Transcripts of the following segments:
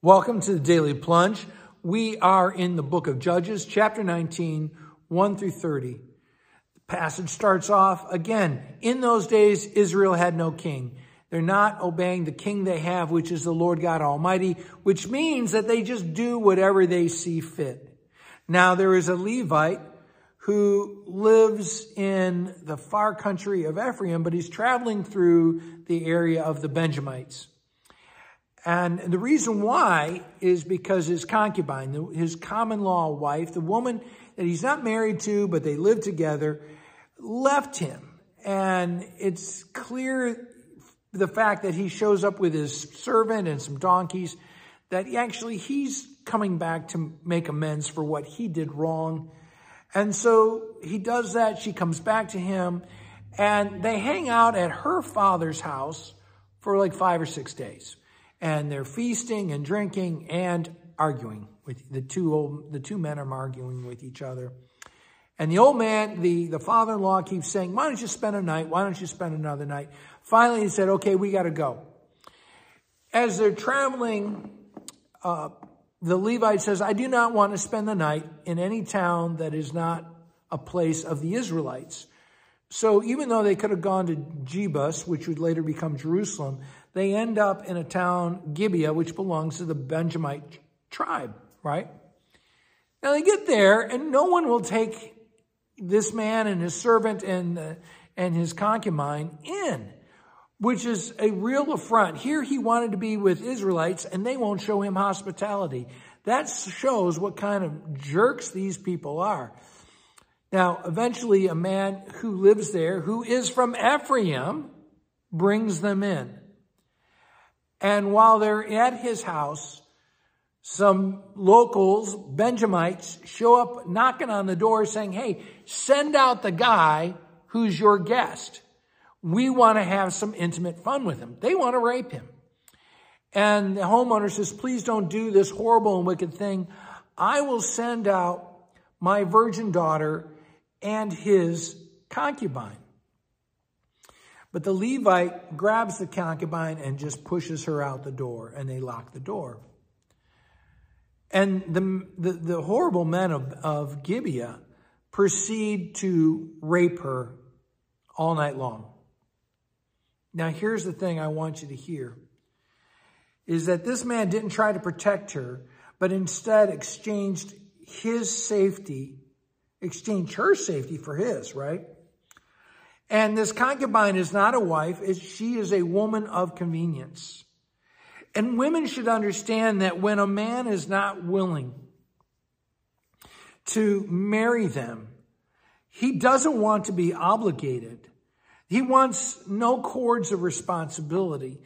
Welcome to the Daily Plunge. We are in the book of Judges, chapter 19, 1 through 30. The passage starts off again. In those days, Israel had no king. They're not obeying the king they have, which is the Lord God Almighty, which means that they just do whatever they see fit. Now, there is a Levite who lives in the far country of Ephraim, but he's traveling through the area of the Benjamites. And the reason why is because his concubine, his common law wife, the woman that he's not married to, but they live together, left him. And it's clear the fact that he shows up with his servant and some donkeys, that he actually he's coming back to make amends for what he did wrong. And so he does that. She comes back to him and they hang out at her father's house for like five or six days and they're feasting and drinking and arguing with the two old, the two men are arguing with each other. And the old man, the, the father-in-law keeps saying, why don't you spend a night? Why don't you spend another night? Finally, he said, okay, we got to go. As they're traveling, uh, the Levite says, I do not want to spend the night in any town that is not a place of the Israelites. So even though they could have gone to Jebus, which would later become Jerusalem, they end up in a town, Gibeah, which belongs to the Benjamite tribe, right? Now they get there and no one will take this man and his servant and, uh, and his concubine in, which is a real affront. Here he wanted to be with Israelites and they won't show him hospitality. That shows what kind of jerks these people are. Now, eventually a man who lives there, who is from Ephraim, brings them in. And while they're at his house, some locals, Benjamites, show up knocking on the door saying, hey, send out the guy who's your guest. We want to have some intimate fun with him. They want to rape him. And the homeowner says, please don't do this horrible and wicked thing. I will send out my virgin daughter and his concubine. But the Levite grabs the concubine and just pushes her out the door, and they lock the door. And the, the, the horrible men of, of Gibeah proceed to rape her all night long. Now, here's the thing I want you to hear is that this man didn't try to protect her, but instead exchanged his safety, exchanged her safety for his, right? And this concubine is not a wife, she is a woman of convenience. And women should understand that when a man is not willing to marry them, he doesn't want to be obligated. He wants no cords of responsibility.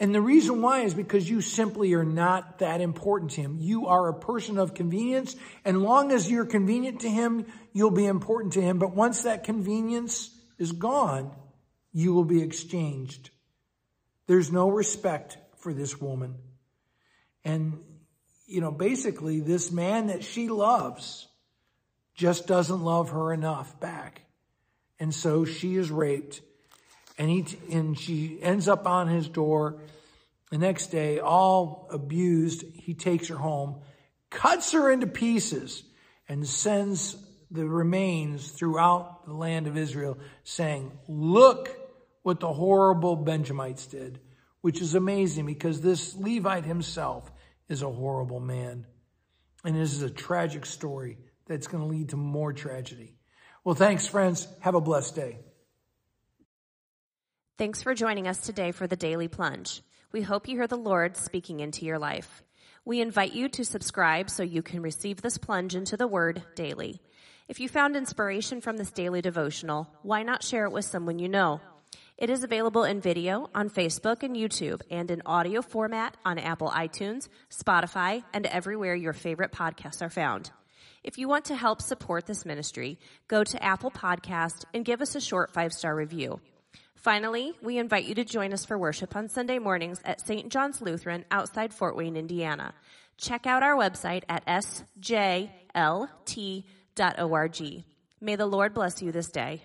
And the reason why is because you simply are not that important to him. You are a person of convenience. And long as you're convenient to him, you'll be important to him. But once that convenience is gone, you will be exchanged. There's no respect for this woman. And, you know, basically this man that she loves just doesn't love her enough back. And so she is raped and he, and she ends up on his door the next day, all abused. He takes her home, cuts her into pieces and sends the remains throughout the land of Israel, saying, Look what the horrible Benjamites did, which is amazing because this Levite himself is a horrible man. And this is a tragic story that's going to lead to more tragedy. Well, thanks, friends. Have a blessed day. Thanks for joining us today for the Daily Plunge. We hope you hear the Lord speaking into your life. We invite you to subscribe so you can receive this plunge into the Word daily. If you found inspiration from this daily devotional, why not share it with someone you know? It is available in video on Facebook and YouTube and in audio format on Apple iTunes, Spotify, and everywhere your favorite podcasts are found. If you want to help support this ministry, go to Apple Podcast and give us a short five-star review. Finally, we invite you to join us for worship on Sunday mornings at St. John's Lutheran outside Fort Wayne, Indiana. Check out our website at sjlt.com. May the Lord bless you this day.